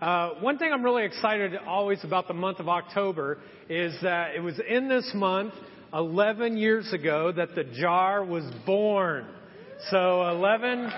Uh, one thing I'm really excited always about the month of October is that it was in this month 11 years ago that the jar was born. So 11 uh,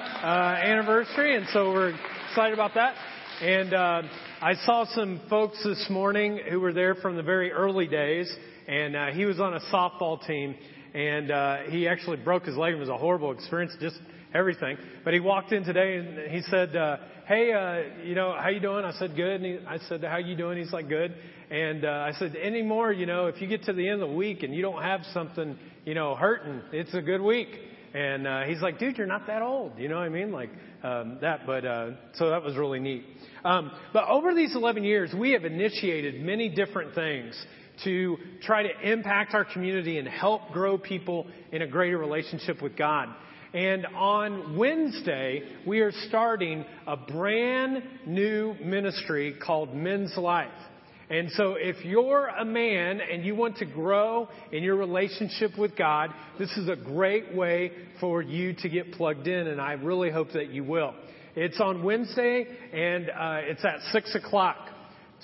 anniversary, and so we're excited about that. And uh, I saw some folks this morning who were there from the very early days, and uh, he was on a softball team, and uh, he actually broke his leg. It was a horrible experience, just everything. But he walked in today and he said, uh, "Hey, uh, you know, how you doing?" I said, "Good." And he, I said, "How you doing?" He's like, "Good." And uh, I said, "Anymore, you know, if you get to the end of the week and you don't have something, you know, hurting, it's a good week." And uh, he's like, "Dude, you're not that old." You know what I mean? Like um, that. But uh, so that was really neat. Um, but over these 11 years, we have initiated many different things to try to impact our community and help grow people in a greater relationship with God. And on Wednesday, we are starting a brand new ministry called Men's Life. And so if you're a man and you want to grow in your relationship with God, this is a great way for you to get plugged in, and I really hope that you will. It's on Wednesday, and uh, it's at 6 o'clock.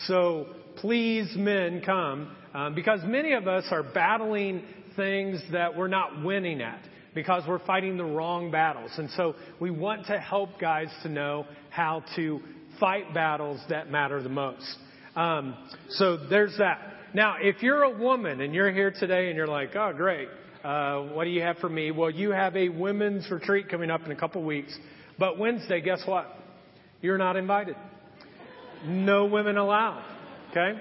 So please, men, come, um, because many of us are battling things that we're not winning at because we're fighting the wrong battles. And so we want to help guys to know how to fight battles that matter the most. Um, so there's that. Now, if you're a woman and you're here today and you're like, oh, great, uh, what do you have for me? Well, you have a women's retreat coming up in a couple weeks. But Wednesday, guess what? You're not invited. No women allowed. Okay?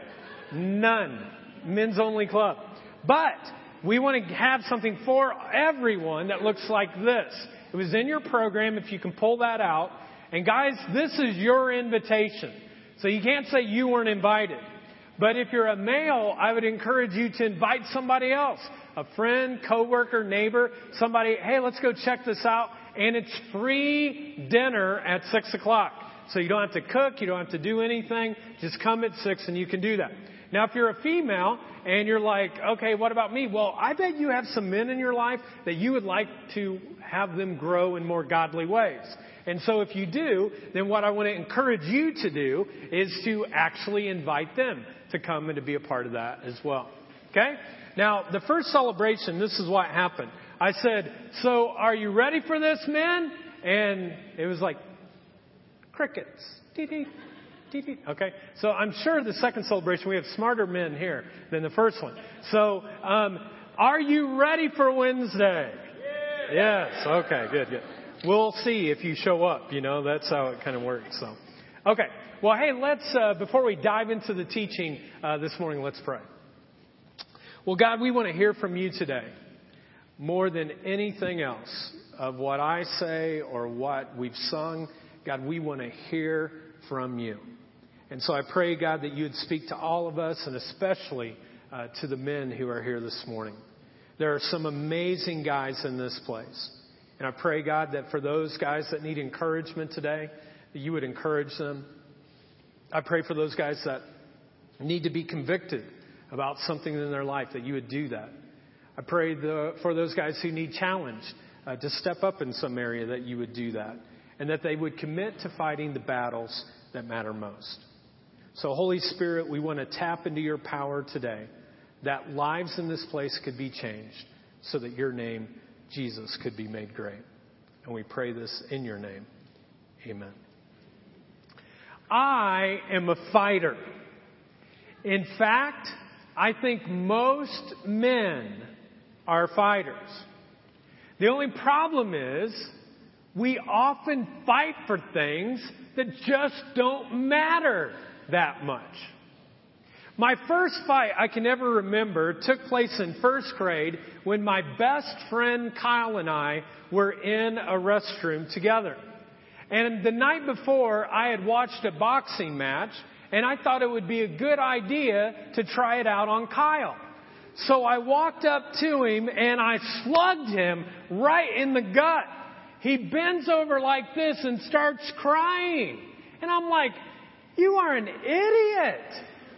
None. Men's only club. But we want to have something for everyone that looks like this. It was in your program if you can pull that out. And guys, this is your invitation. So you can't say you weren't invited. But if you're a male, I would encourage you to invite somebody else. A friend, coworker, neighbor, somebody, hey, let's go check this out. And it's free dinner at six o'clock. So you don't have to cook, you don't have to do anything. Just come at six and you can do that. Now, if you're a female and you're like, okay, what about me? Well, I bet you have some men in your life that you would like to have them grow in more godly ways. And so if you do, then what I want to encourage you to do is to actually invite them to come and to be a part of that as well. Okay? Now, the first celebration, this is what happened. I said, so are you ready for this, men? And it was like crickets. Dee dee. Okay, so I'm sure the second celebration we have smarter men here than the first one. So, um, are you ready for Wednesday? Yes. Okay. Good. Good. We'll see if you show up. You know, that's how it kind of works. So, okay. Well, hey, let's uh, before we dive into the teaching uh, this morning, let's pray. Well, God, we want to hear from you today more than anything else of what I say or what we've sung. God, we want to hear from you. And so I pray, God, that you would speak to all of us and especially uh, to the men who are here this morning. There are some amazing guys in this place. And I pray, God, that for those guys that need encouragement today, that you would encourage them. I pray for those guys that need to be convicted about something in their life, that you would do that. I pray the, for those guys who need challenge uh, to step up in some area, that you would do that. And that they would commit to fighting the battles that matter most. So, Holy Spirit, we want to tap into your power today that lives in this place could be changed so that your name, Jesus, could be made great. And we pray this in your name. Amen. I am a fighter. In fact, I think most men are fighters. The only problem is we often fight for things that just don't matter that much. My first fight I can ever remember took place in first grade when my best friend Kyle and I were in a restroom together. And the night before, I had watched a boxing match, and I thought it would be a good idea to try it out on Kyle. So I walked up to him and I slugged him right in the gut. He bends over like this and starts crying. And I'm like, you are an idiot.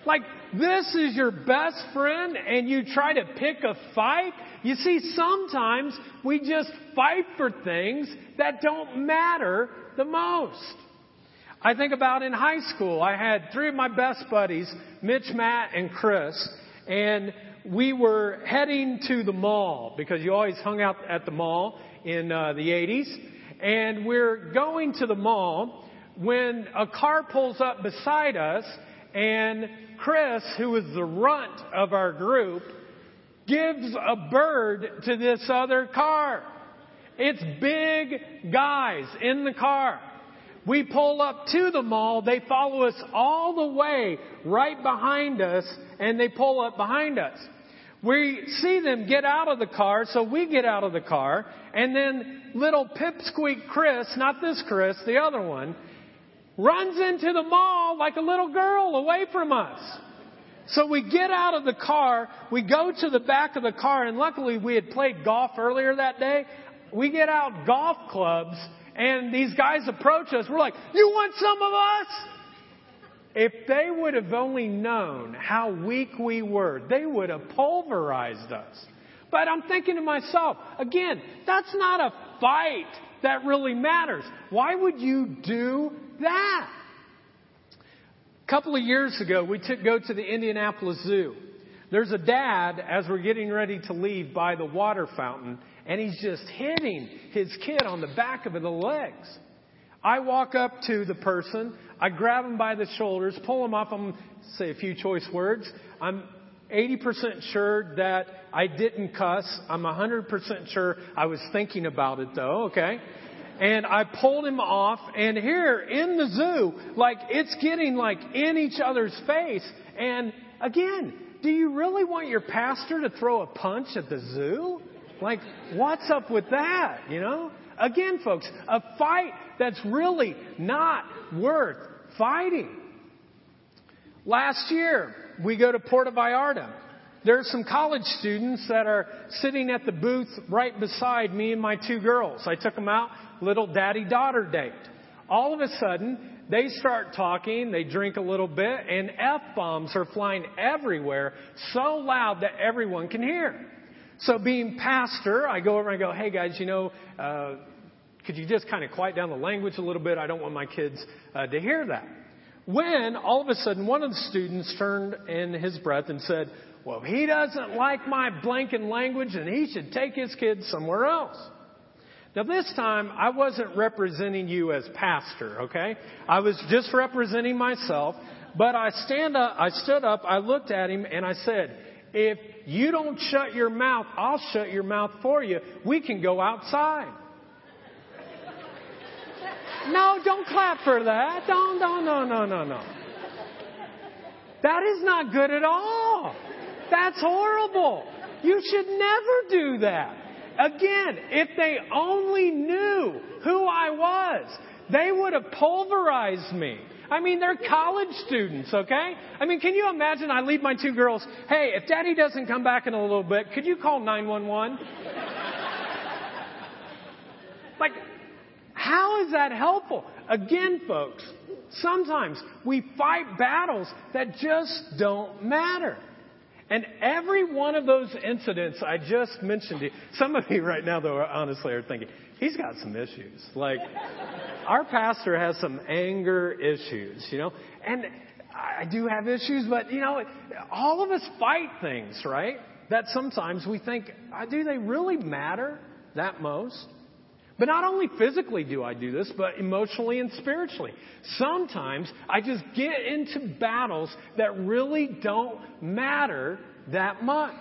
Like, this is your best friend and you try to pick a fight? You see, sometimes we just fight for things that don't matter the most. I think about in high school, I had three of my best buddies, Mitch, Matt, and Chris, and we were heading to the mall because you always hung out at the mall in uh, the 80s. And we're going to the mall when a car pulls up beside us and Chris, who is the runt of our group, gives a bird to this other car. It's big guys in the car. We pull up to the mall. They follow us all the way right behind us and they pull up behind us. We see them get out of the car, so we get out of the car, and then little pipsqueak Chris, not this Chris, the other one, runs into the mall like a little girl away from us. So we get out of the car, we go to the back of the car, and luckily we had played golf earlier that day. We get out golf clubs, and these guys approach us. We're like, You want some of us? If they would have only known how weak we were, they would have pulverized us. But I'm thinking to myself, again, that's not a fight that really matters. Why would you do that? A couple of years ago, we took go to the Indianapolis Zoo. There's a dad as we're getting ready to leave by the water fountain, and he's just hitting his kid on the back of the legs. I walk up to the person, I grab him by the shoulders, pull him up, I'm say a few choice words. I'm 80% sure that I didn't cuss. I'm 100% sure I was thinking about it though, okay? And I pulled him off and here in the zoo, like it's getting like in each other's face. And again, do you really want your pastor to throw a punch at the zoo? Like, what's up with that, you know? Again, folks, a fight that's really not worth fighting. Last year, we go to Puerto Vallarta. There are some college students that are sitting at the booth right beside me and my two girls. I took them out, little daddy daughter date. All of a sudden, they start talking, they drink a little bit, and F bombs are flying everywhere so loud that everyone can hear. So being pastor, I go over and I go, hey guys, you know, uh, could you just kind of quiet down the language a little bit? I don't want my kids uh, to hear that. When all of a sudden one of the students turned in his breath and said, well, he doesn't like my blanking language and he should take his kids somewhere else. Now this time I wasn't representing you as pastor, okay? I was just representing myself, but I stand up, I stood up, I looked at him and I said, if you don't shut your mouth, I'll shut your mouth for you. We can go outside. No, don't clap for that. Don't, don't, no, no, no, no. That is not good at all. That's horrible. You should never do that. Again, if they only knew who I was, they would have pulverized me. I mean, they're college students, okay? I mean, can you imagine I leave my two girls, hey, if daddy doesn't come back in a little bit, could you call 911? like, how is that helpful? Again, folks, sometimes we fight battles that just don't matter. And every one of those incidents I just mentioned to you, some of you right now, though, honestly are thinking, he's got some issues. Like, our pastor has some anger issues, you know? And I do have issues, but, you know, all of us fight things, right? That sometimes we think, uh, do they really matter that most? But not only physically do I do this, but emotionally and spiritually. Sometimes I just get into battles that really don't matter that much.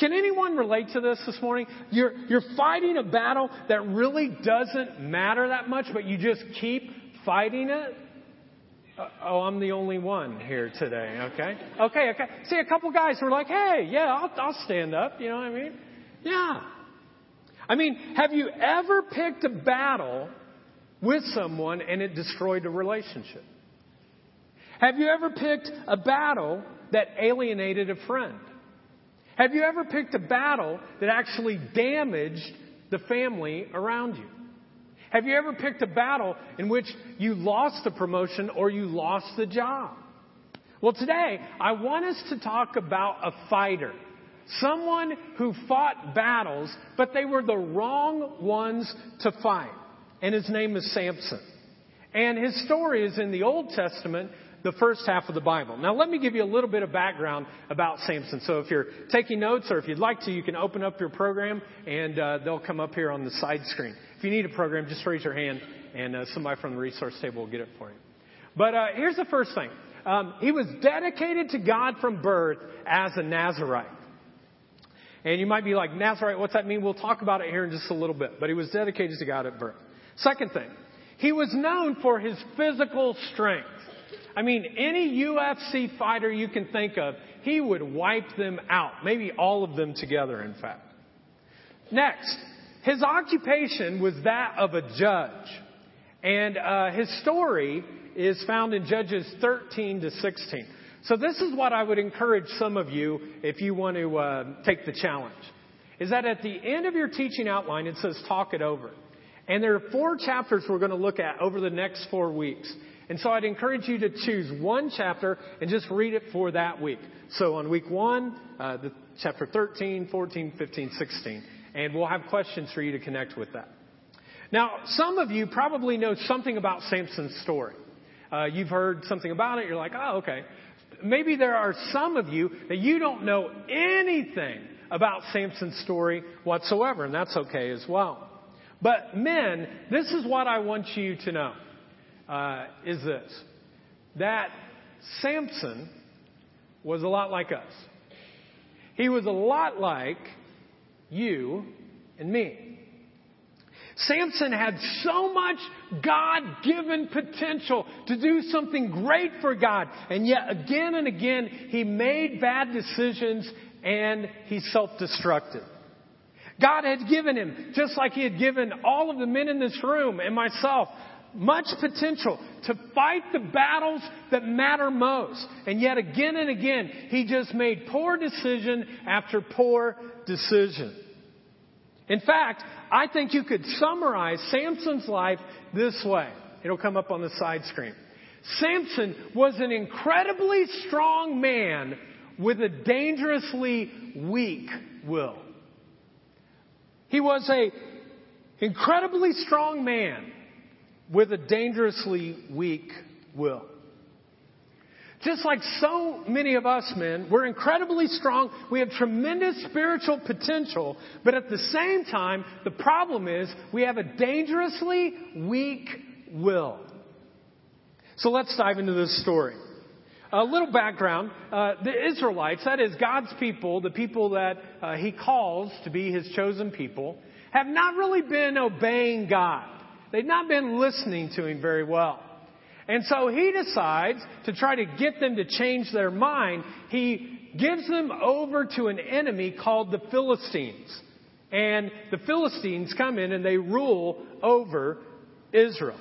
Can anyone relate to this this morning? You're, you're fighting a battle that really doesn't matter that much, but you just keep fighting it? Uh, oh, I'm the only one here today, okay? Okay, okay. See, a couple guys were like, hey, yeah, I'll, I'll stand up, you know what I mean? Yeah. I mean, have you ever picked a battle with someone and it destroyed a relationship? Have you ever picked a battle that alienated a friend? Have you ever picked a battle that actually damaged the family around you? Have you ever picked a battle in which you lost the promotion or you lost the job? Well, today I want us to talk about a fighter. Someone who fought battles, but they were the wrong ones to fight. And his name is Samson. And his story is in the Old Testament, the first half of the Bible. Now, let me give you a little bit of background about Samson. So, if you're taking notes or if you'd like to, you can open up your program and uh, they'll come up here on the side screen. If you need a program, just raise your hand and uh, somebody from the resource table will get it for you. But uh, here's the first thing um, he was dedicated to God from birth as a Nazarite. And you might be like, Nazarite, what's that mean? We'll talk about it here in just a little bit. But he was dedicated to God at birth. Second thing, he was known for his physical strength. I mean, any UFC fighter you can think of, he would wipe them out. Maybe all of them together, in fact. Next, his occupation was that of a judge. And uh, his story is found in Judges 13 to 16. So this is what I would encourage some of you if you want to uh, take the challenge. Is that at the end of your teaching outline, it says talk it over. And there are four chapters we're going to look at over the next four weeks. And so I'd encourage you to choose one chapter and just read it for that week. So on week one, uh, the chapter 13, 14, 15, 16. And we'll have questions for you to connect with that. Now, some of you probably know something about Samson's story. Uh, you've heard something about it. You're like, oh, okay. Maybe there are some of you that you don't know anything about Samson's story whatsoever, and that's okay as well. But men, this is what I want you to know uh, is this that Samson was a lot like us. He was a lot like you and me. Samson had so much God given potential to do something great for God. And yet again and again, he made bad decisions and he self-destructed. God had given him, just like he had given all of the men in this room and myself, much potential to fight the battles that matter most. And yet again and again, he just made poor decision after poor decision. In fact, I think you could summarize Samson's life this way. It'll come up on the side screen. Samson was an incredibly strong man with a dangerously weak will. He was a incredibly strong man with a dangerously weak will. Just like so many of us men, we're incredibly strong. We have tremendous spiritual potential, but at the same time, the problem is we have a dangerously weak will. So let's dive into this story. A little background. Uh, the Israelites, that is God's people, the people that uh, He calls to be His chosen people, have not really been obeying God. They've not been listening to Him very well. And so he decides to try to get them to change their mind. He gives them over to an enemy called the Philistines. And the Philistines come in and they rule over Israel.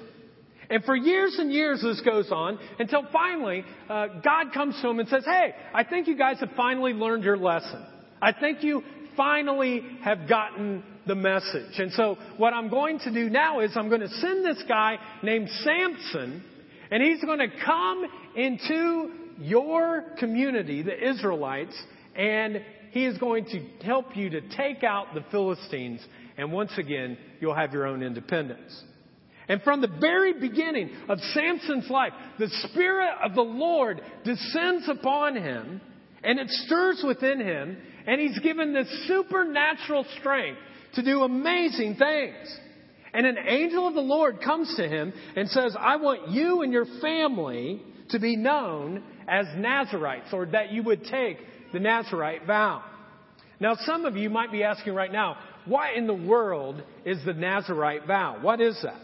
And for years and years this goes on until finally uh, God comes to him and says, Hey, I think you guys have finally learned your lesson. I think you finally have gotten the message. And so what I'm going to do now is I'm going to send this guy named Samson and he's going to come into your community, the Israelites, and he is going to help you to take out the Philistines. And once again, you'll have your own independence. And from the very beginning of Samson's life, the Spirit of the Lord descends upon him and it stirs within him and he's given this supernatural strength to do amazing things. And an angel of the Lord comes to him and says, I want you and your family to be known as Nazarites, or that you would take the Nazarite vow. Now, some of you might be asking right now, why in the world is the Nazarite vow? What is that?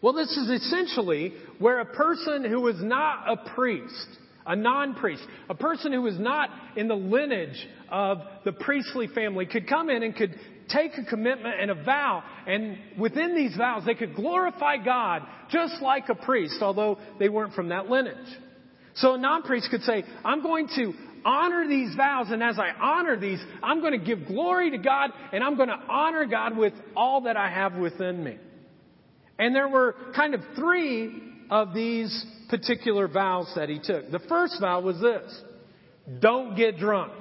Well, this is essentially where a person who is not a priest, a non-priest, a person who is not in the lineage of the priestly family could come in and could take a commitment and a vow, and within these vows, they could glorify God just like a priest, although they weren't from that lineage. So a non-priest could say, I'm going to honor these vows, and as I honor these, I'm going to give glory to God, and I'm going to honor God with all that I have within me. And there were kind of three of these particular vows that he took. The first vow was this. Don't get drunk.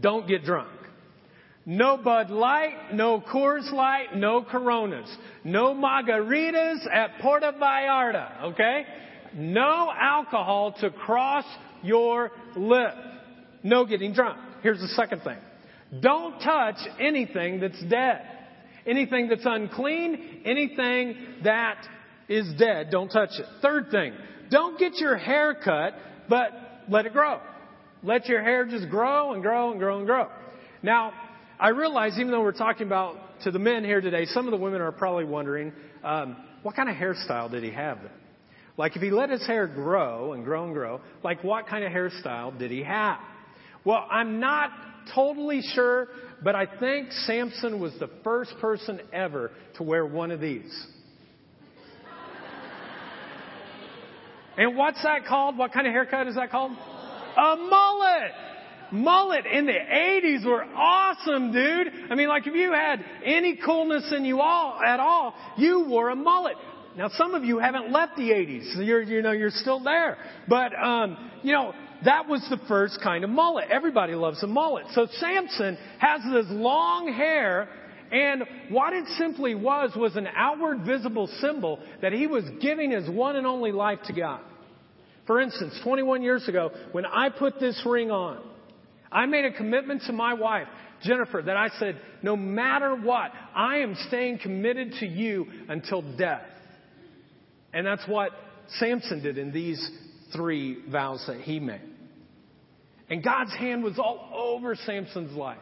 Don't get drunk. No Bud Light, no Coors Light, no Coronas. No margaritas at Puerto Vallarta, okay? No alcohol to cross your lip. No getting drunk. Here's the second thing. Don't touch anything that's dead. Anything that's unclean, anything that is dead, don't touch it. Third thing, don't get your hair cut, but let it grow. Let your hair just grow and grow and grow and grow. Now, I realize even though we're talking about to the men here today, some of the women are probably wondering, um, what kind of hairstyle did he have then? Like if he let his hair grow and grow and grow, like what kind of hairstyle did he have? Well, I'm not totally sure, but I think Samson was the first person ever to wear one of these. And what's that called? What kind of haircut is that called? A mullet! Mullet in the 80s were awesome, dude. I mean, like if you had any coolness in you all at all, you wore a mullet. Now, some of you haven't left the 80s. So you're, you know, you're still there. But, um, you know, that was the first kind of mullet. Everybody loves a mullet. So Samson has this long hair and what it simply was was an outward visible symbol that he was giving his one and only life to God. For instance, 21 years ago, when I put this ring on, I made a commitment to my wife, Jennifer, that I said, no matter what, I am staying committed to you until death. And that's what Samson did in these three vows that he made. And God's hand was all over Samson's life.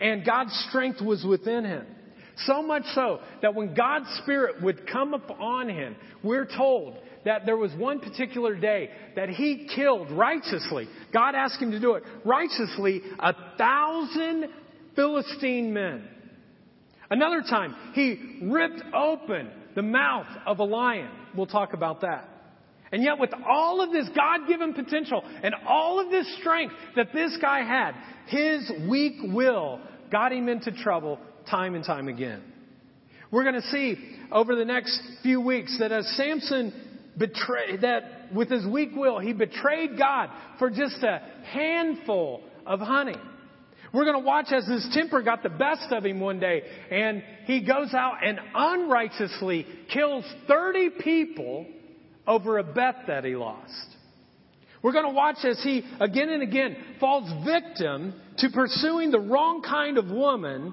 And God's strength was within him. So much so that when God's Spirit would come upon him, we're told that there was one particular day that he killed righteously. God asked him to do it righteously a thousand Philistine men. Another time, he ripped open the mouth of a lion. We'll talk about that. And yet, with all of this God given potential and all of this strength that this guy had, his weak will got him into trouble time and time again. We're going to see over the next few weeks that as Samson betrayed, that with his weak will, he betrayed God for just a handful of honey. We're going to watch as his temper got the best of him one day, and he goes out and unrighteously kills 30 people over a bet that he lost. We're going to watch as he again and again falls victim to pursuing the wrong kind of woman,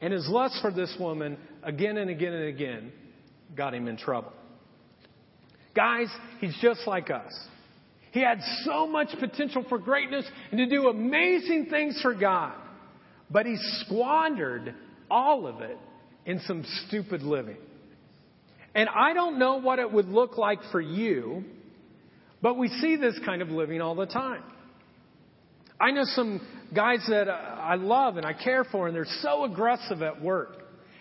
and his lust for this woman again and again and again got him in trouble. Guys, he's just like us. He had so much potential for greatness and to do amazing things for God. But he squandered all of it in some stupid living. And I don't know what it would look like for you, but we see this kind of living all the time. I know some guys that I love and I care for, and they're so aggressive at work.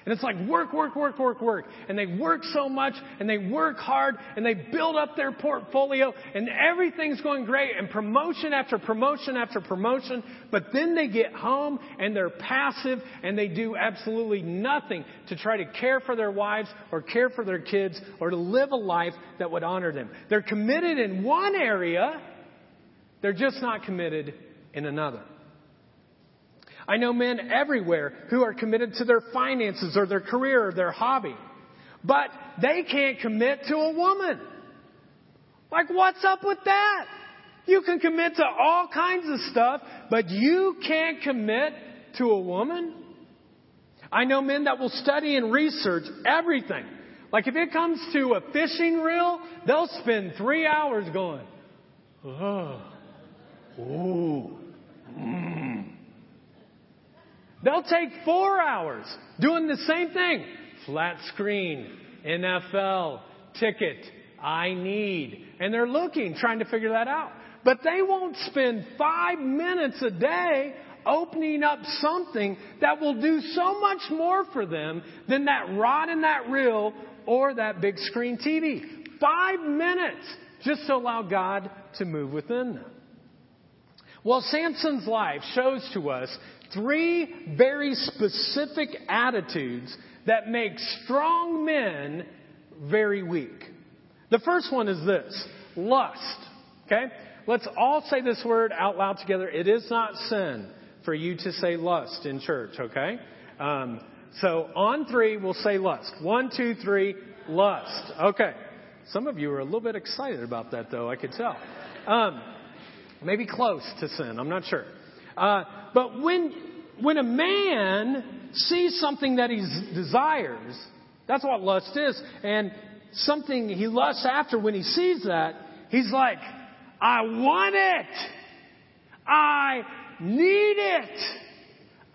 And it's like work, work, work, work, work. And they work so much and they work hard and they build up their portfolio and everything's going great and promotion after promotion after promotion. But then they get home and they're passive and they do absolutely nothing to try to care for their wives or care for their kids or to live a life that would honor them. They're committed in one area. They're just not committed in another. I know men everywhere who are committed to their finances or their career or their hobby. But they can't commit to a woman. Like, what's up with that? You can commit to all kinds of stuff, but you can't commit to a woman? I know men that will study and research everything. Like if it comes to a fishing reel, they'll spend three hours going, oh, ooh. They'll take four hours doing the same thing. Flat screen, NFL, ticket, I need. And they're looking, trying to figure that out. But they won't spend five minutes a day opening up something that will do so much more for them than that rod in that reel or that big screen TV. Five minutes just to allow God to move within them. Well, Samson's life shows to us three very specific attitudes that make strong men very weak. The first one is this lust. Okay? Let's all say this word out loud together. It is not sin. for you to say lust in church, okay? Um, so on three, we'll say lust. One, two, three, lust. Okay. Some of you are a little bit excited about that, though, I could tell. Um, maybe close to sin, I'm not sure. Uh, but when, when a man sees something that he desires, that's what lust is, and something he lusts after, when he sees that, he's like, I want it! I need it!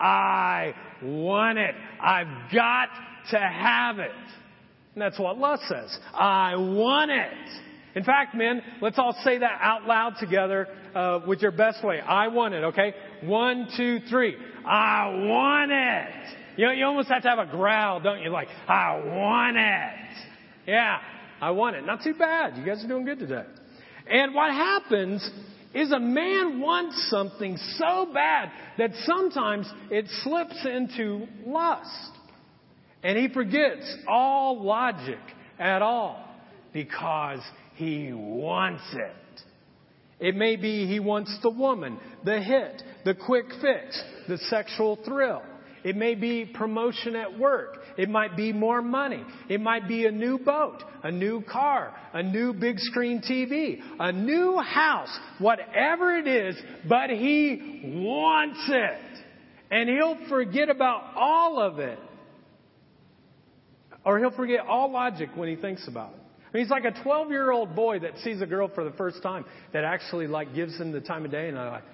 I want it. I've got to have it. And that's what lust says. I want it. In fact, men, let's all say that out loud together uh, with your best way. I want it, okay? One, two, three. I want it. You know, you almost have to have a growl, don't you? Like, I want it. Yeah, I want it. Not too bad. You guys are doing good today. And what happens is a man wants something so bad that sometimes it slips into lust. And he forgets all logic at all because he wants it. It may be he wants the woman, the hit, the quick fix, the sexual thrill. It may be promotion at work. It might be more money. It might be a new boat, a new car, a new big screen TV, a new house, whatever it is, but he wants it. And he'll forget about all of it. Or he'll forget all logic when he thinks about it. I mean, he's like a 12 year old boy that sees a girl for the first time that actually like gives him the time of day and I'm like,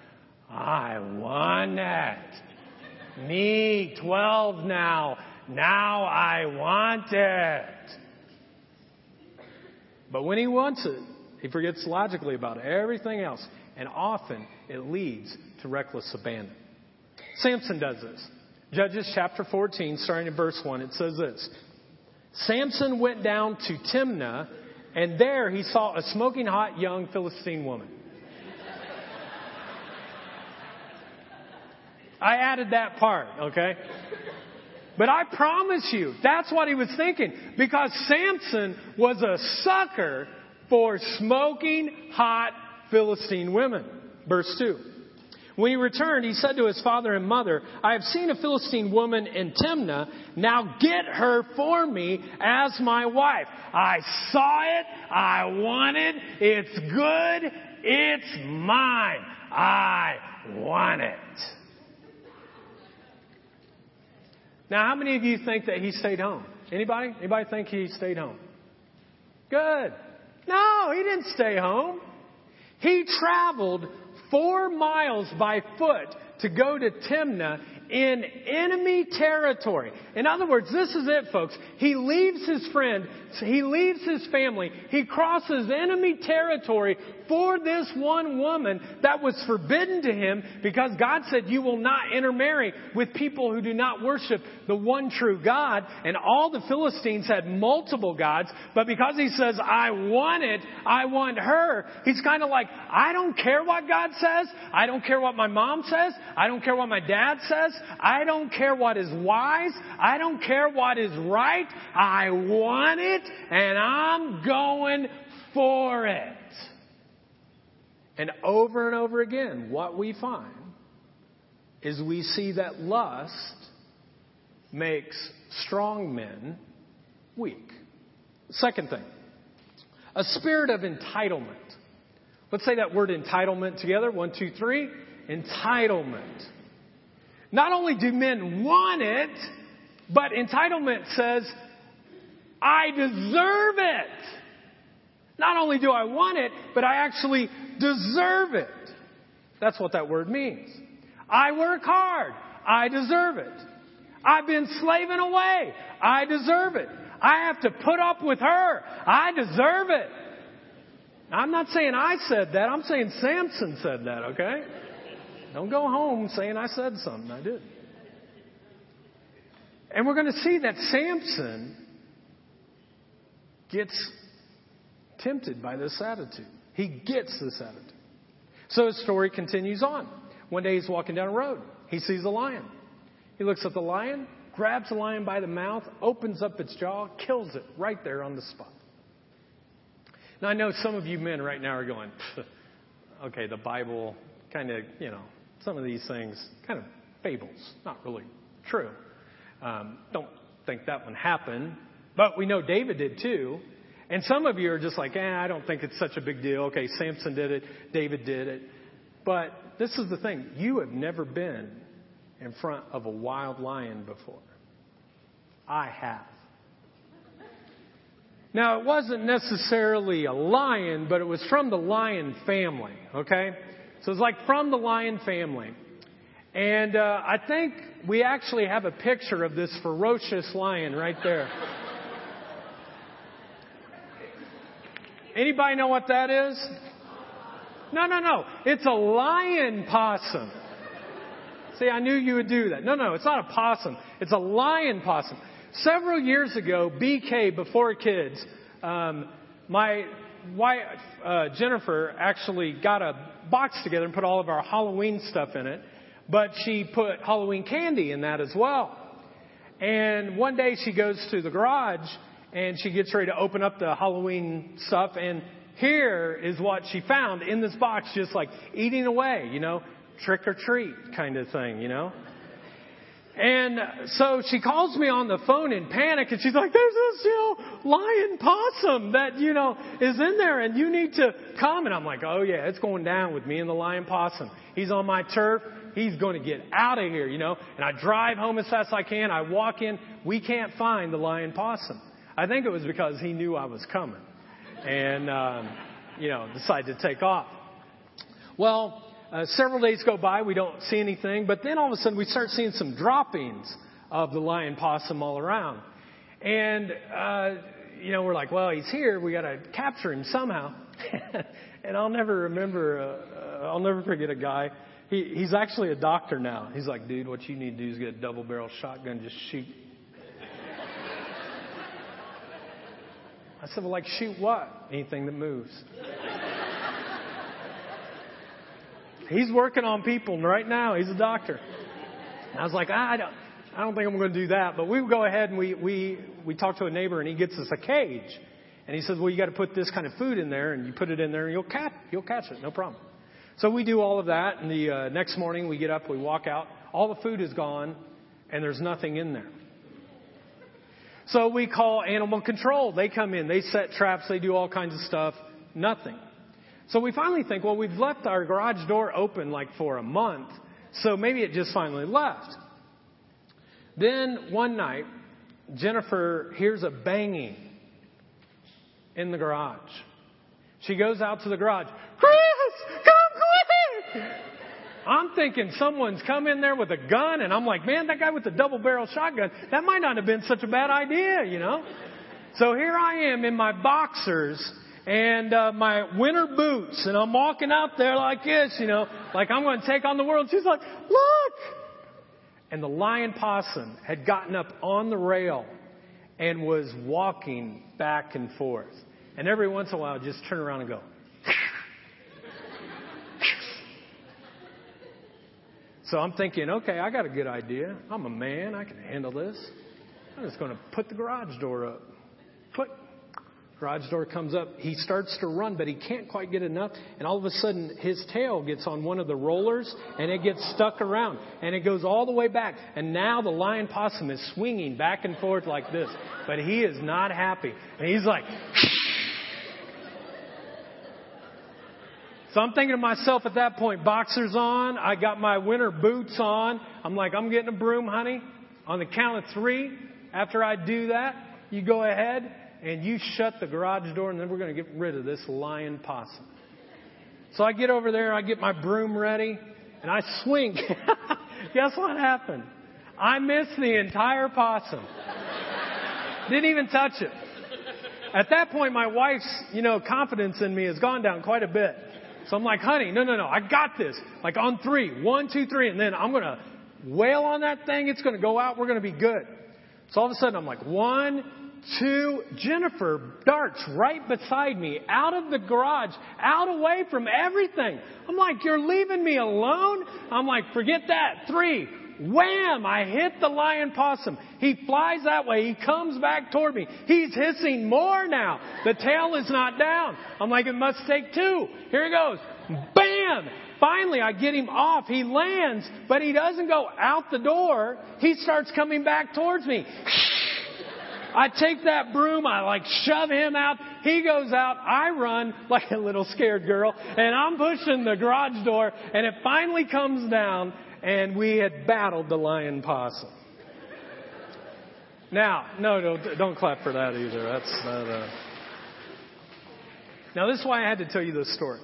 I want it. Me, 12 now. Now I want it. But when he wants it, he forgets logically about everything else. And often it leads to reckless abandon. Samson does this. Judges chapter 14, starting in verse 1, it says this. Samson went down to Timnah, and there he saw a smoking hot young Philistine woman. I added that part, okay? But I promise you, that's what he was thinking. Because Samson was a sucker for smoking hot Philistine women. Verse 2. When he returned, he said to his father and mother, I have seen a Philistine woman in Timnah. Now get her for me as my wife. I saw it. I want it. It's good. It's mine. I want it. Now, how many of you think that he stayed home? Anybody? Anybody think he stayed home? Good. No, he didn't stay home. He traveled four miles by foot to go to Timnah in enemy territory. In other words, this is it, folks. He leaves his friend, he leaves his family, he crosses enemy territory for this one woman that was forbidden to him because God said, You will not intermarry with people who do not worship the one true God. And all the Philistines had multiple gods, but because he says, I want it, I want her, he's kind of like, I don't care what God says, I don't care what my mom says, I don't care what my dad says, I don't care what is wise. I don't care what is right. I want it and I'm going for it. And over and over again, what we find is we see that lust makes strong men weak. Second thing, a spirit of entitlement. Let's say that word entitlement together. One, two, three. Entitlement. Not only do men want it, but entitlement says, I deserve it. Not only do I want it, but I actually deserve it. That's what that word means. I work hard. I deserve it. I've been slaving away. I deserve it. I have to put up with her. I deserve it. I'm not saying I said that. I'm saying Samson said that, okay? Don't go home saying I said something. I did. And we're going to see that Samson gets tempted by this attitude. He gets this attitude. So his story continues on. One day he's walking down a road. He sees a lion. He looks at the lion, grabs the lion by the mouth, opens up its jaw, kills it right there on the spot. Now I know some of you men right now are going, okay, the Bible kind of, you know, some of these things kind of fables, not really true. Um, don't think that one happened, but we know David did too. And some of you are just like, eh, I don't think it's such a big deal. Okay, Samson did it, David did it. But this is the thing you have never been in front of a wild lion before. I have. Now, it wasn't necessarily a lion, but it was from the lion family, okay? So it's like from the lion family. And uh, I think we actually have a picture of this ferocious lion right there. Anybody know what that is? No, no, no. It's a lion possum. See, I knew you would do that. No, no, it's not a possum. It's a lion possum. Several years ago, BK, before kids, um, my wife, uh, Jennifer, actually got a box together and put all of our Halloween stuff in it, but she put Halloween candy in that as well. And one day she goes to the garage and she gets ready to open up the Halloween stuff and here is what she found in this box, just like eating away, you know, trick or treat kind of thing, you know. And so she calls me on the phone in panic and she's like, there's this, you know, lion possum that, you know, is in there and you need to come. And I'm like, oh yeah, it's going down with me and the lion possum. He's on my turf. He's going to get out of here, you know. And I drive home as fast as I can. I walk in. We can't find the lion possum. I think it was because he knew I was coming and, um, you know, decided to take off. Well, uh, several days go by, we don't see anything, but then all of a sudden we start seeing some droppings of the lion possum all around. And, uh, you know, we're like, well, he's here, we gotta capture him somehow. and I'll never remember, uh, I'll never forget a guy. He, he's actually a doctor now. He's like, dude, what you need to do is get a double barrel shotgun, just shoot. I said, well, like, shoot what? Anything that moves. He's working on people right now. He's a doctor. And I was like, I don't, I don't think I'm going to do that. But we go ahead and we, we, we talk to a neighbor and he gets us a cage. And he says, well, you got to put this kind of food in there and you put it in there and you'll catch, you'll catch it. No problem. So we do all of that. And the uh, next morning we get up, we walk out. All the food is gone and there's nothing in there. So we call animal control. They come in, they set traps, they do all kinds of stuff. Nothing. So we finally think, well, we've left our garage door open like for a month, so maybe it just finally left. Then one night, Jennifer hears a banging in the garage. She goes out to the garage. Chris, come quick! I'm thinking someone's come in there with a gun, and I'm like, man, that guy with the double barrel shotgun, that might not have been such a bad idea, you know? So here I am in my boxers and uh, my winter boots, and I'm walking out there like this, you know, like I'm going to take on the world. She's like, look! And the lion possum had gotten up on the rail and was walking back and forth. And every once in a while, I'd just turn around and go. so I'm thinking, okay, I got a good idea. I'm a man. I can handle this. I'm just going to put the garage door up. Garage door comes up. He starts to run, but he can't quite get enough. And all of a sudden, his tail gets on one of the rollers and it gets stuck around. And it goes all the way back. And now the lion possum is swinging back and forth like this. But he is not happy. And he's like, So I'm thinking to myself at that point, boxers on. I got my winter boots on. I'm like, I'm getting a broom, honey. On the count of three, after I do that, you go ahead and you shut the garage door, and then we're going to get rid of this lion possum. So I get over there, I get my broom ready, and I swing. Guess what happened? I missed the entire possum. Didn't even touch it. At that point, my wife's, you know, confidence in me has gone down quite a bit. So I'm like, honey, no, no, no, I got this. Like on three, one, two, three, and then I'm going to wail on that thing. It's going to go out. We're going to be good. So all of a sudden, I'm like, one, two, Jennifer darts right beside me, out of the garage, out away from everything. I'm like, you're leaving me alone? I'm like, forget that. Three, Wham! I hit the lion possum. He flies that way. He comes back toward me. He's hissing more now. The tail is not down. I'm like, it must take two. Here he goes. Bam! Finally, I get him off. He lands, but he doesn't go out the door. He starts coming back towards me. I take that broom, I like shove him out. He goes out, I run like a little scared girl, and I'm pushing the garage door, and it finally comes down, and we had battled the lion possum. Now, no, no, don't clap for that either. That's not. Uh... Now, this is why I had to tell you this story.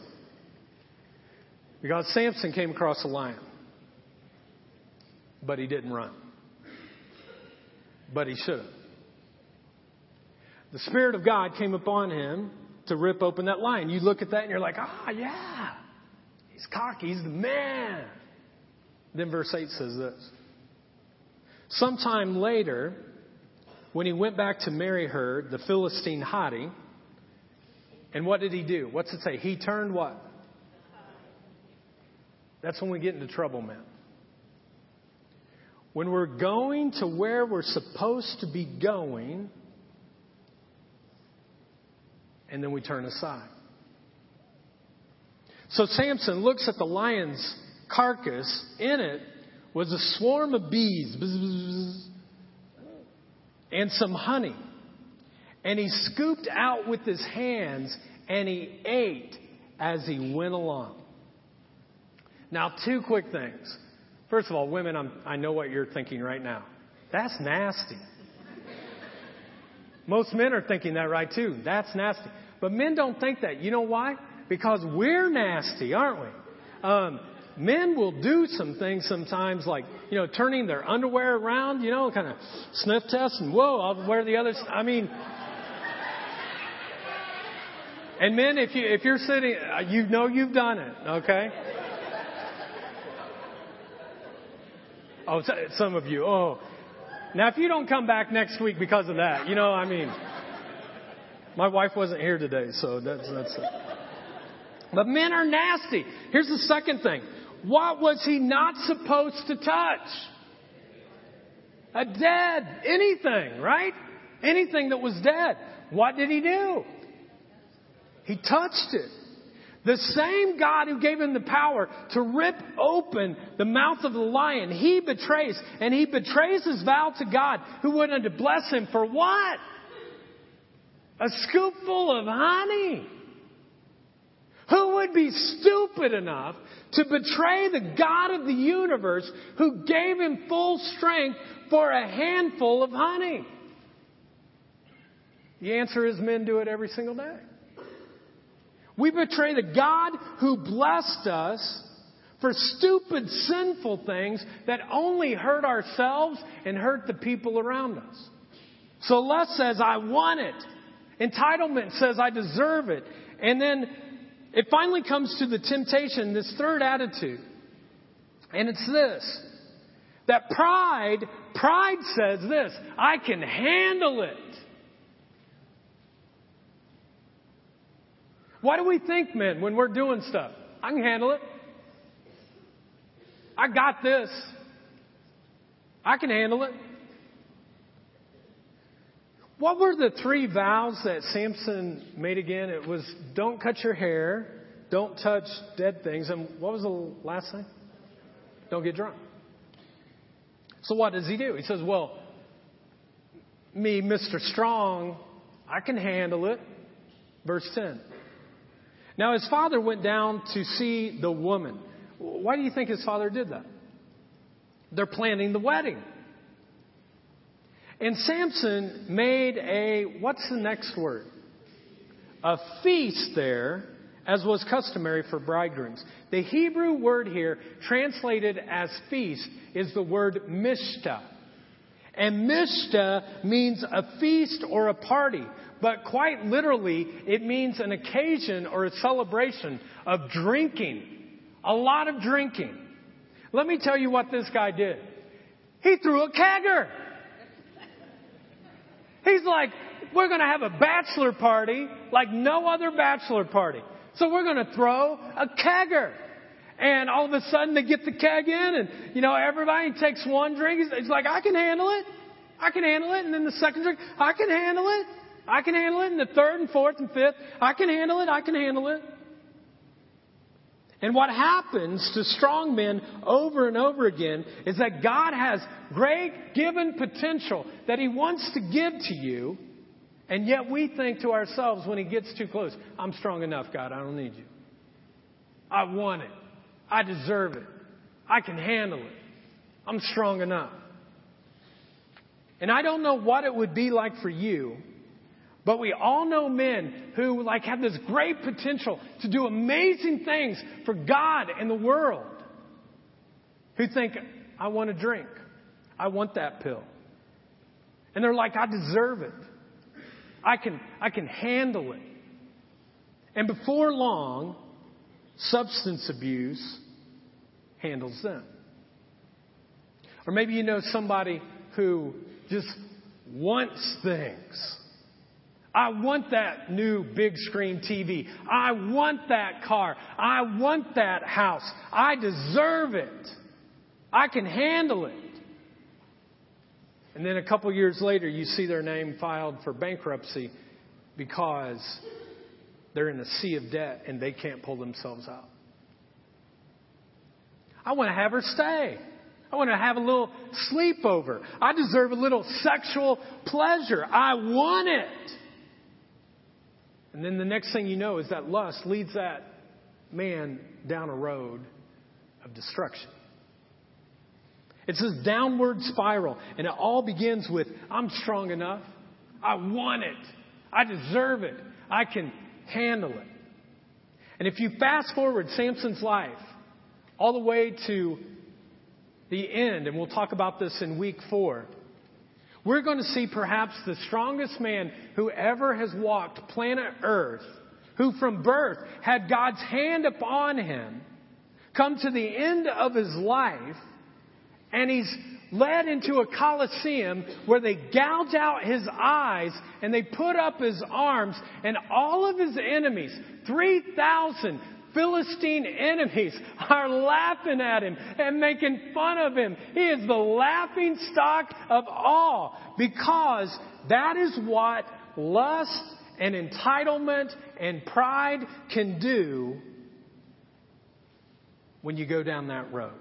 Because Samson came across a lion, but he didn't run. But he should have. The Spirit of God came upon him to rip open that lion. You look at that and you're like, ah, yeah. He's cocky. He's the man. Then verse 8 says this. Sometime later, when he went back to marry her, the Philistine hottie, and what did he do? What's it say? He turned what? That's when we get into trouble, man. When we're going to where we're supposed to be going, and then we turn aside. So Samson looks at the lion's carcass. In it was a swarm of bees and some honey. And he scooped out with his hands and he ate as he went along. Now, two quick things. First of all, women, I'm, i know what you're thinking right now. That's nasty. Most men are thinking that right too. That's nasty. But men don't think that. You know why? Because we're nasty, aren't we? Um, men will do some things sometimes, like you know, turning their underwear around, you know, kind of sniff test, and whoa, I'll wear the other. I mean, and men, if you if you're sitting, uh, you know you've done it, okay? Oh, some of you. Oh, now if you don't come back next week because of that, you know, I mean. My wife wasn't here today, so that's, that's it. But men are nasty. Here's the second thing. What was he not supposed to touch? A dead, anything, right? Anything that was dead. What did he do? He touched it. The same God who gave him the power to rip open the mouth of the lion, he betrays, and he betrays his vow to God, who wanted to bless him for what? A scoopful of honey. Who would be stupid enough to betray the God of the universe who gave him full strength for a handful of honey? The answer is men do it every single day. We betray the God who blessed us for stupid, sinful things that only hurt ourselves and hurt the people around us. So lust says, I want it. Entitlement says, I deserve it. And then it finally comes to the temptation, this third attitude. And it's this that pride, pride says this I can handle it. Why do we think, men, when we're doing stuff? I can handle it. I got this. I can handle it. What were the three vows that Samson made again? It was don't cut your hair, don't touch dead things, and what was the last thing? Don't get drunk. So what does he do? He says, Well, me, Mr. Strong, I can handle it. Verse 10. Now his father went down to see the woman. Why do you think his father did that? They're planning the wedding. And Samson made a, what's the next word? A feast there, as was customary for bridegrooms. The Hebrew word here, translated as feast, is the word mishta. And mishta means a feast or a party, but quite literally, it means an occasion or a celebration of drinking. A lot of drinking. Let me tell you what this guy did. He threw a kegger. He's like, we're going to have a bachelor party like no other bachelor party. So we're going to throw a kegger. And all of a sudden they get the keg in and, you know, everybody takes one drink. He's, like, I can handle it. I can handle it. And then the second drink, I can handle it. I can handle it. And the third and fourth and fifth, I can handle it. I can handle it. And what happens to strong men over and over again is that God has great given potential that He wants to give to you, and yet we think to ourselves when He gets too close, I'm strong enough, God, I don't need you. I want it. I deserve it. I can handle it. I'm strong enough. And I don't know what it would be like for you, but we all know men who like have this great potential to do amazing things for God and the world. Who think, I want a drink. I want that pill. And they're like, I deserve it. I can, I can handle it. And before long, substance abuse handles them. Or maybe you know somebody who just wants things. I want that new big screen TV. I want that car. I want that house. I deserve it. I can handle it. And then a couple years later, you see their name filed for bankruptcy because they're in a sea of debt and they can't pull themselves out. I want to have her stay. I want to have a little sleepover. I deserve a little sexual pleasure. I want it. And then the next thing you know is that lust leads that man down a road of destruction. It's this downward spiral, and it all begins with I'm strong enough. I want it. I deserve it. I can handle it. And if you fast forward Samson's life all the way to the end, and we'll talk about this in week four, we're going to see perhaps the strongest man who ever has walked planet Earth, who from birth had God's hand upon him, come to the end of his life, and he's led into a coliseum where they gouge out his eyes and they put up his arms, and all of his enemies, 3,000 Philistine enemies are laughing at him and making fun of him. He is the laughing stock of all because that is what lust and entitlement and pride can do when you go down that road.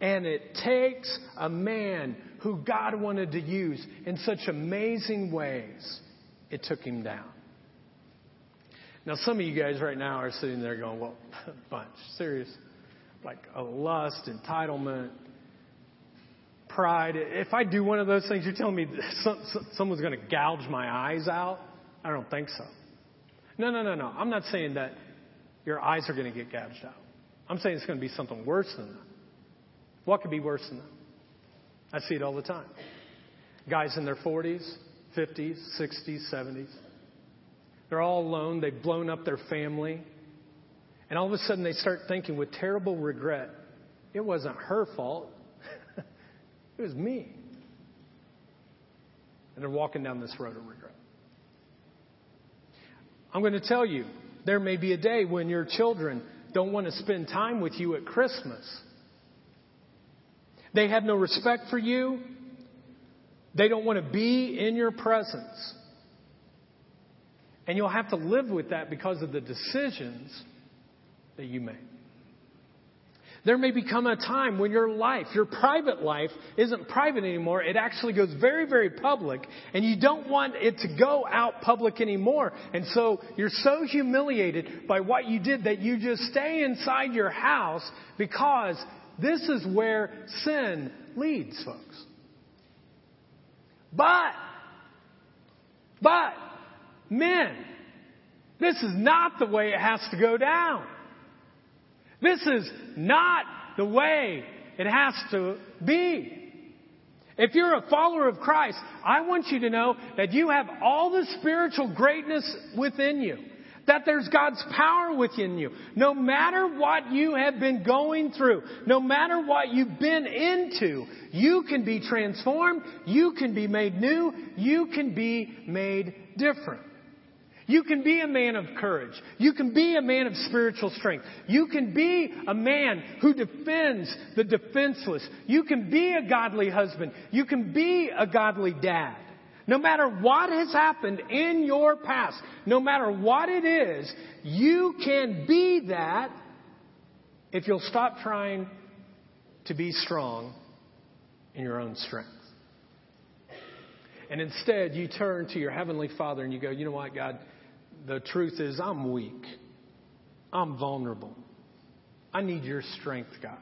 And it takes a man who God wanted to use in such amazing ways, it took him down. Now, some of you guys right now are sitting there going, well, bunch, serious. Like a lust, entitlement, pride. If I do one of those things, you're telling me some, someone's going to gouge my eyes out? I don't think so. No, no, no, no. I'm not saying that your eyes are going to get gouged out. I'm saying it's going to be something worse than that. What could be worse than that? I see it all the time. Guys in their 40s, 50s, 60s, 70s they're all alone. They've blown up their family. And all of a sudden they start thinking with terrible regret, it wasn't her fault. it was me. And they're walking down this road of regret. I'm going to tell you, there may be a day when your children don't want to spend time with you at Christmas. They have no respect for you. They don't want to be in your presence. And you'll have to live with that because of the decisions that you make. There may become a time when your life, your private life, isn't private anymore. It actually goes very, very public, and you don't want it to go out public anymore. And so you're so humiliated by what you did that you just stay inside your house because this is where sin leads, folks. But, but, Men, this is not the way it has to go down. This is not the way it has to be. If you're a follower of Christ, I want you to know that you have all the spiritual greatness within you. That there's God's power within you. No matter what you have been going through, no matter what you've been into, you can be transformed, you can be made new, you can be made different. You can be a man of courage. You can be a man of spiritual strength. You can be a man who defends the defenseless. You can be a godly husband. You can be a godly dad. No matter what has happened in your past, no matter what it is, you can be that if you'll stop trying to be strong in your own strength. And instead, you turn to your Heavenly Father and you go, you know what, God? The truth is, I'm weak. I'm vulnerable. I need your strength, God.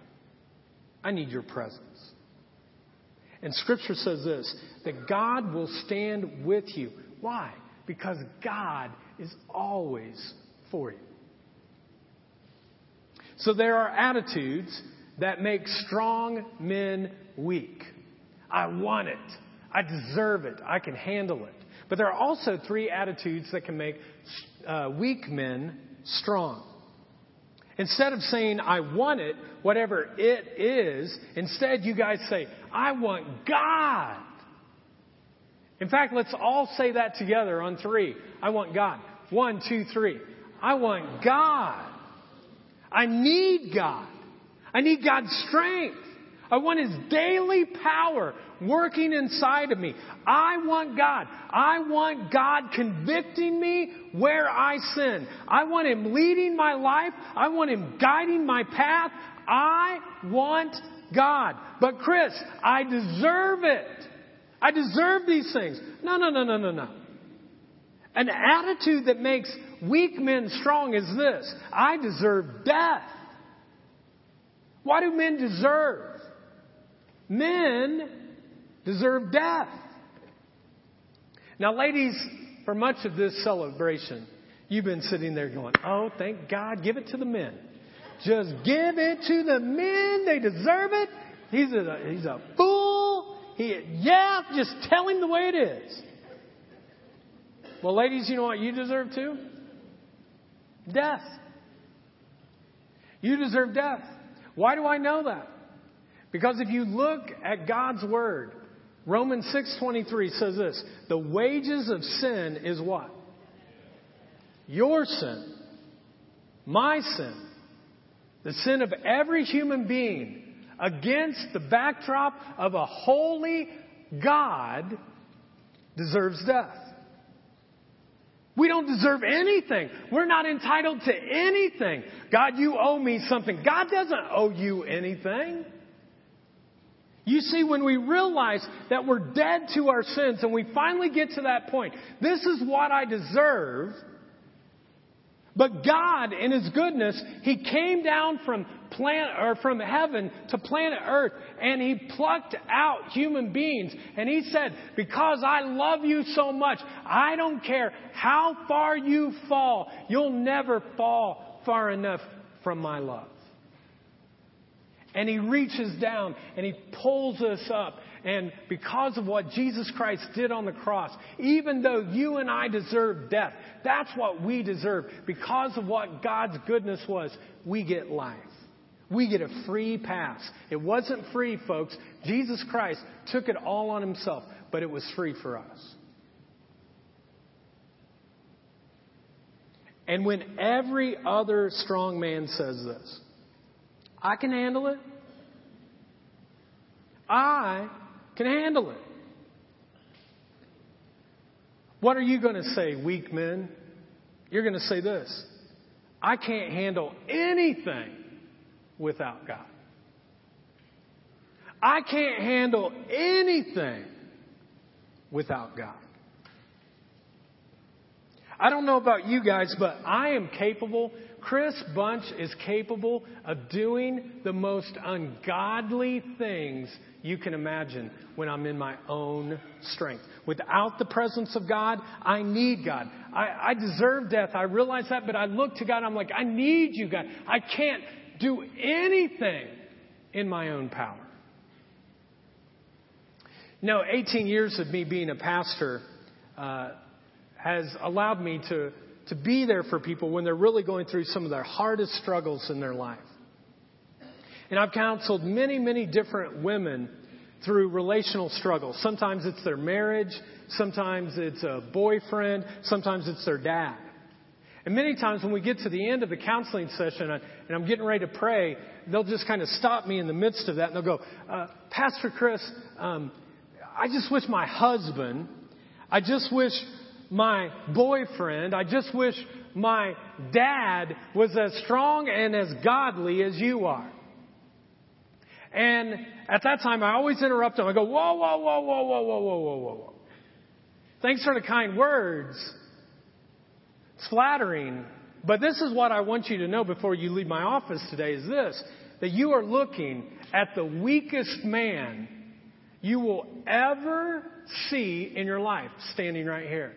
I need your presence. And Scripture says this that God will stand with you. Why? Because God is always for you. So there are attitudes that make strong men weak. I want it. I deserve it. I can handle it. But there are also three attitudes that can make uh, weak men strong. Instead of saying, I want it, whatever it is, instead you guys say, I want God. In fact, let's all say that together on three. I want God. One, two, three. I want God. I need God. I need God's strength. I want His daily power working inside of me. I want God. I want God convicting me where I sin. I want Him leading my life. I want Him guiding my path. I want God. But Chris, I deserve it. I deserve these things. No, no, no, no, no, no. An attitude that makes weak men strong is this. I deserve death. What do men deserve? Men deserve death. Now, ladies, for much of this celebration, you've been sitting there going, Oh, thank God, give it to the men. Just give it to the men. They deserve it. He's a, he's a fool. He, yeah, just tell him the way it is. Well, ladies, you know what you deserve too? Death. You deserve death. Why do I know that? Because if you look at God's Word, Romans 6.23 says this, the wages of sin is what? Your sin. My sin. The sin of every human being against the backdrop of a holy God deserves death. We don't deserve anything. We're not entitled to anything. God, you owe me something. God doesn't owe you anything. You see, when we realize that we're dead to our sins and we finally get to that point, this is what I deserve. But God, in His goodness, He came down from planet, or from heaven to planet earth and He plucked out human beings and He said, because I love you so much, I don't care how far you fall, you'll never fall far enough from my love. And he reaches down and he pulls us up. And because of what Jesus Christ did on the cross, even though you and I deserve death, that's what we deserve. Because of what God's goodness was, we get life. We get a free pass. It wasn't free, folks. Jesus Christ took it all on himself, but it was free for us. And when every other strong man says this, I can handle it. I can handle it. What are you going to say, weak men? You're going to say this I can't handle anything without God. I can't handle anything without God. I don't know about you guys, but I am capable Chris Bunch is capable of doing the most ungodly things you can imagine when I'm in my own strength. Without the presence of God, I need God. I, I deserve death. I realize that, but I look to God. I'm like, I need you, God. I can't do anything in my own power. No, 18 years of me being a pastor uh, has allowed me to to be there for people when they're really going through some of their hardest struggles in their life. And I've counseled many, many different women through relational struggles. Sometimes it's their marriage, sometimes it's a boyfriend, sometimes it's their dad. And many times when we get to the end of the counseling session and I'm getting ready to pray, they'll just kind of stop me in the midst of that and they'll go, uh, Pastor Chris, um, I just wish my husband, I just wish my boyfriend, I just wish my dad was as strong and as godly as you are. And at that time, I always interrupt him. I go, whoa, whoa, whoa, whoa, whoa, whoa, whoa, whoa, whoa. Thanks for the kind words. It's flattering. But this is what I want you to know before you leave my office today is this, that you are looking at the weakest man you will ever see in your life standing right here.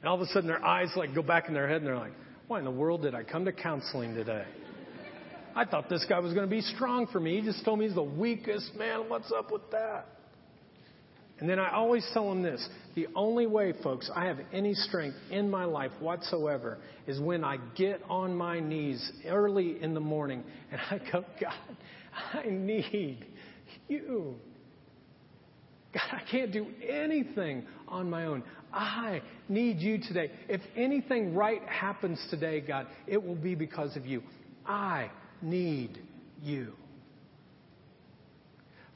And all of a sudden their eyes like go back in their head and they're like, why in the world did I come to counseling today? I thought this guy was going to be strong for me. He just told me he's the weakest man. What's up with that? And then I always tell them this the only way, folks, I have any strength in my life whatsoever is when I get on my knees early in the morning and I go, God, I need you. God, I can't do anything on my own. I need you today. If anything right happens today, God, it will be because of you. I need you.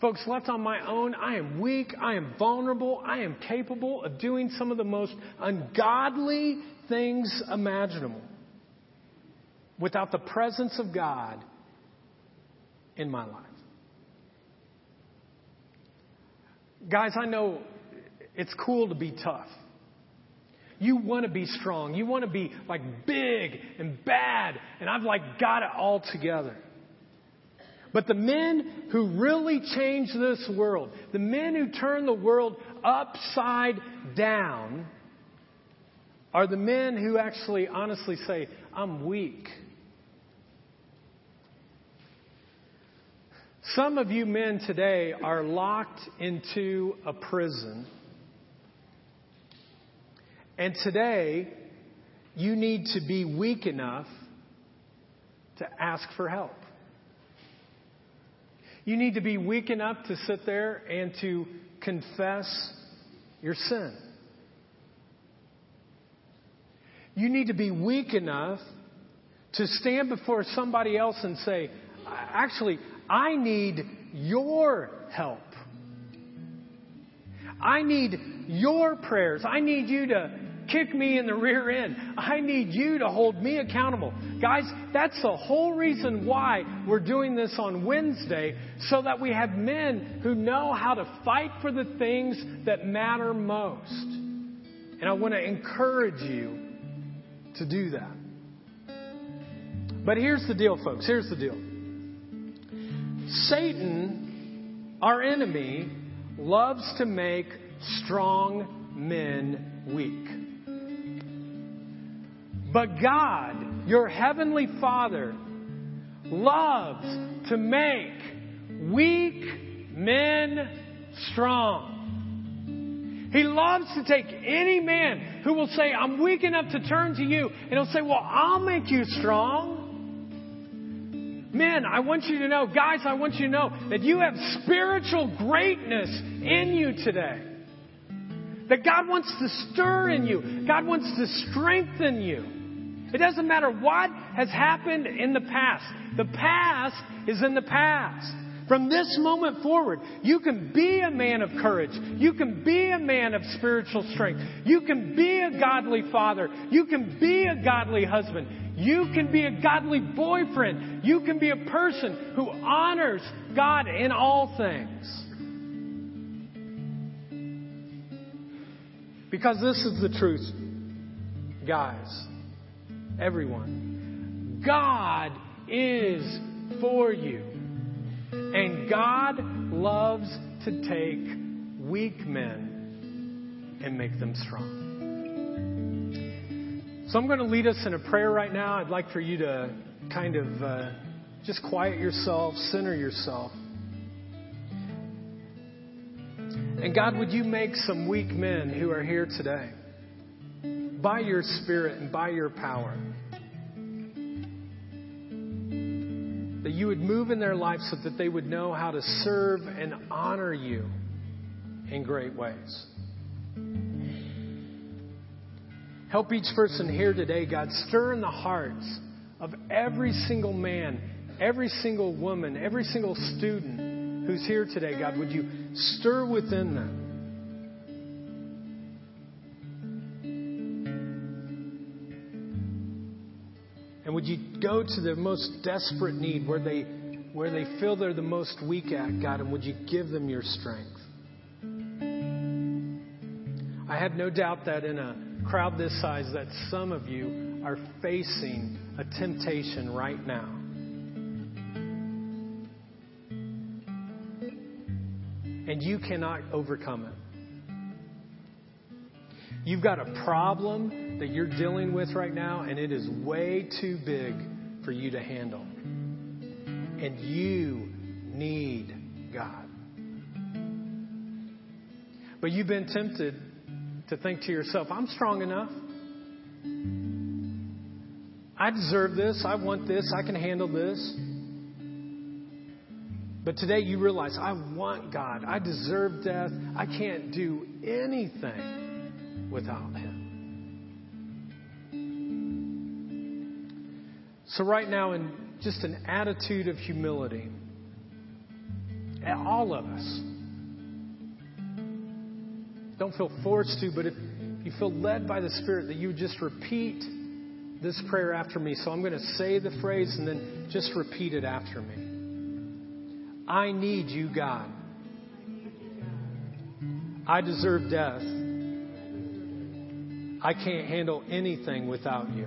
Folks, left on my own, I am weak, I am vulnerable, I am capable of doing some of the most ungodly things imaginable without the presence of God in my life. Guys, I know it's cool to be tough. You want to be strong. You want to be like big and bad, and I've like got it all together. But the men who really change this world, the men who turn the world upside down, are the men who actually honestly say, I'm weak. Some of you men today are locked into a prison and today, you need to be weak enough to ask for help. You need to be weak enough to sit there and to confess your sin. You need to be weak enough to stand before somebody else and say, actually, I need your help. I need your prayers. I need you to kick me in the rear end. I need you to hold me accountable. Guys, that's the whole reason why we're doing this on Wednesday, so that we have men who know how to fight for the things that matter most. And I want to encourage you to do that. But here's the deal, folks. Here's the deal. Satan, our enemy, loves to make strong men weak. But God, your heavenly Father, loves to make weak men strong. He loves to take any man who will say, I'm weak enough to turn to you, and he'll say, Well, I'll make you strong. Men, I want you to know, guys, I want you to know that you have spiritual greatness in you today. That God wants to stir in you. God wants to strengthen you. It doesn't matter what has happened in the past. The past is in the past. From this moment forward, you can be a man of courage. You can be a man of spiritual strength. You can be a godly father. You can be a godly husband. You can be a godly boyfriend. You can be a person who honors God in all things. Because this is the truth, guys everyone. God is for you. And God loves to take weak men and make them strong. So I'm going to lead us in a prayer right now. I'd like for you to kind of uh, just quiet yourself, center yourself. And God, would you make some weak men who are here today? By your Spirit and by your power. That you would move in their lives so that they would know how to serve and honor you in great ways. Help each person here today, God, stir in the hearts of every single man, every single woman, every single student who's here today, God. Would you stir within them? And would you go to their most desperate need where they, where they feel they're the most weak at, God, and would you give them your strength? I have no doubt that in a crowd this size that some of you are facing a temptation right now. And you cannot overcome it. You've got a problem that you're dealing with right now, and it is way too big for you to handle. And you need God. But you've been tempted to think to yourself, I'm strong enough. I deserve this. I want this. I can handle this. But today you realize, I want God. I deserve death. I can't do anything without Him. So, right now, in just an attitude of humility, all of us, don't feel forced to, but if you feel led by the Spirit, that you just repeat this prayer after me. So I'm going to say the phrase and then just repeat it after me. I need you, God. I deserve death. I can't handle anything without you.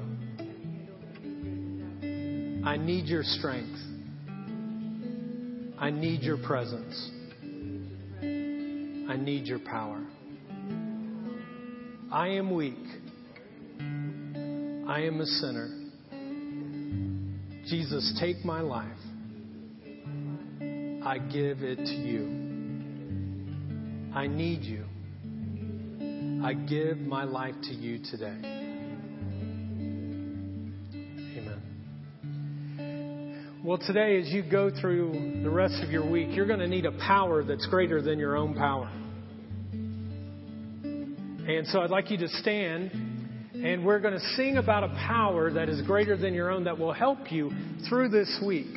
I need your strength. I need your presence. I need your power. I am weak. I am a sinner. Jesus, take my life. I give it to you. I need you. I give my life to you today. Well, today, as you go through the rest of your week, you're going to need a power that's greater than your own power. And so I'd like you to stand, and we're going to sing about a power that is greater than your own that will help you through this week.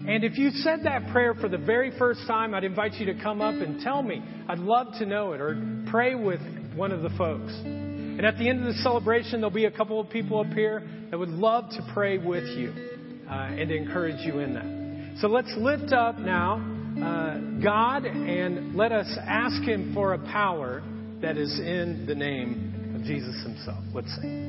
And if you said that prayer for the very first time, I'd invite you to come up and tell me. I'd love to know it, or pray with one of the folks. And at the end of the celebration, there'll be a couple of people up here that would love to pray with you uh, and encourage you in that. So let's lift up now uh, God and let us ask Him for a power that is in the name of Jesus himself. Let's sing.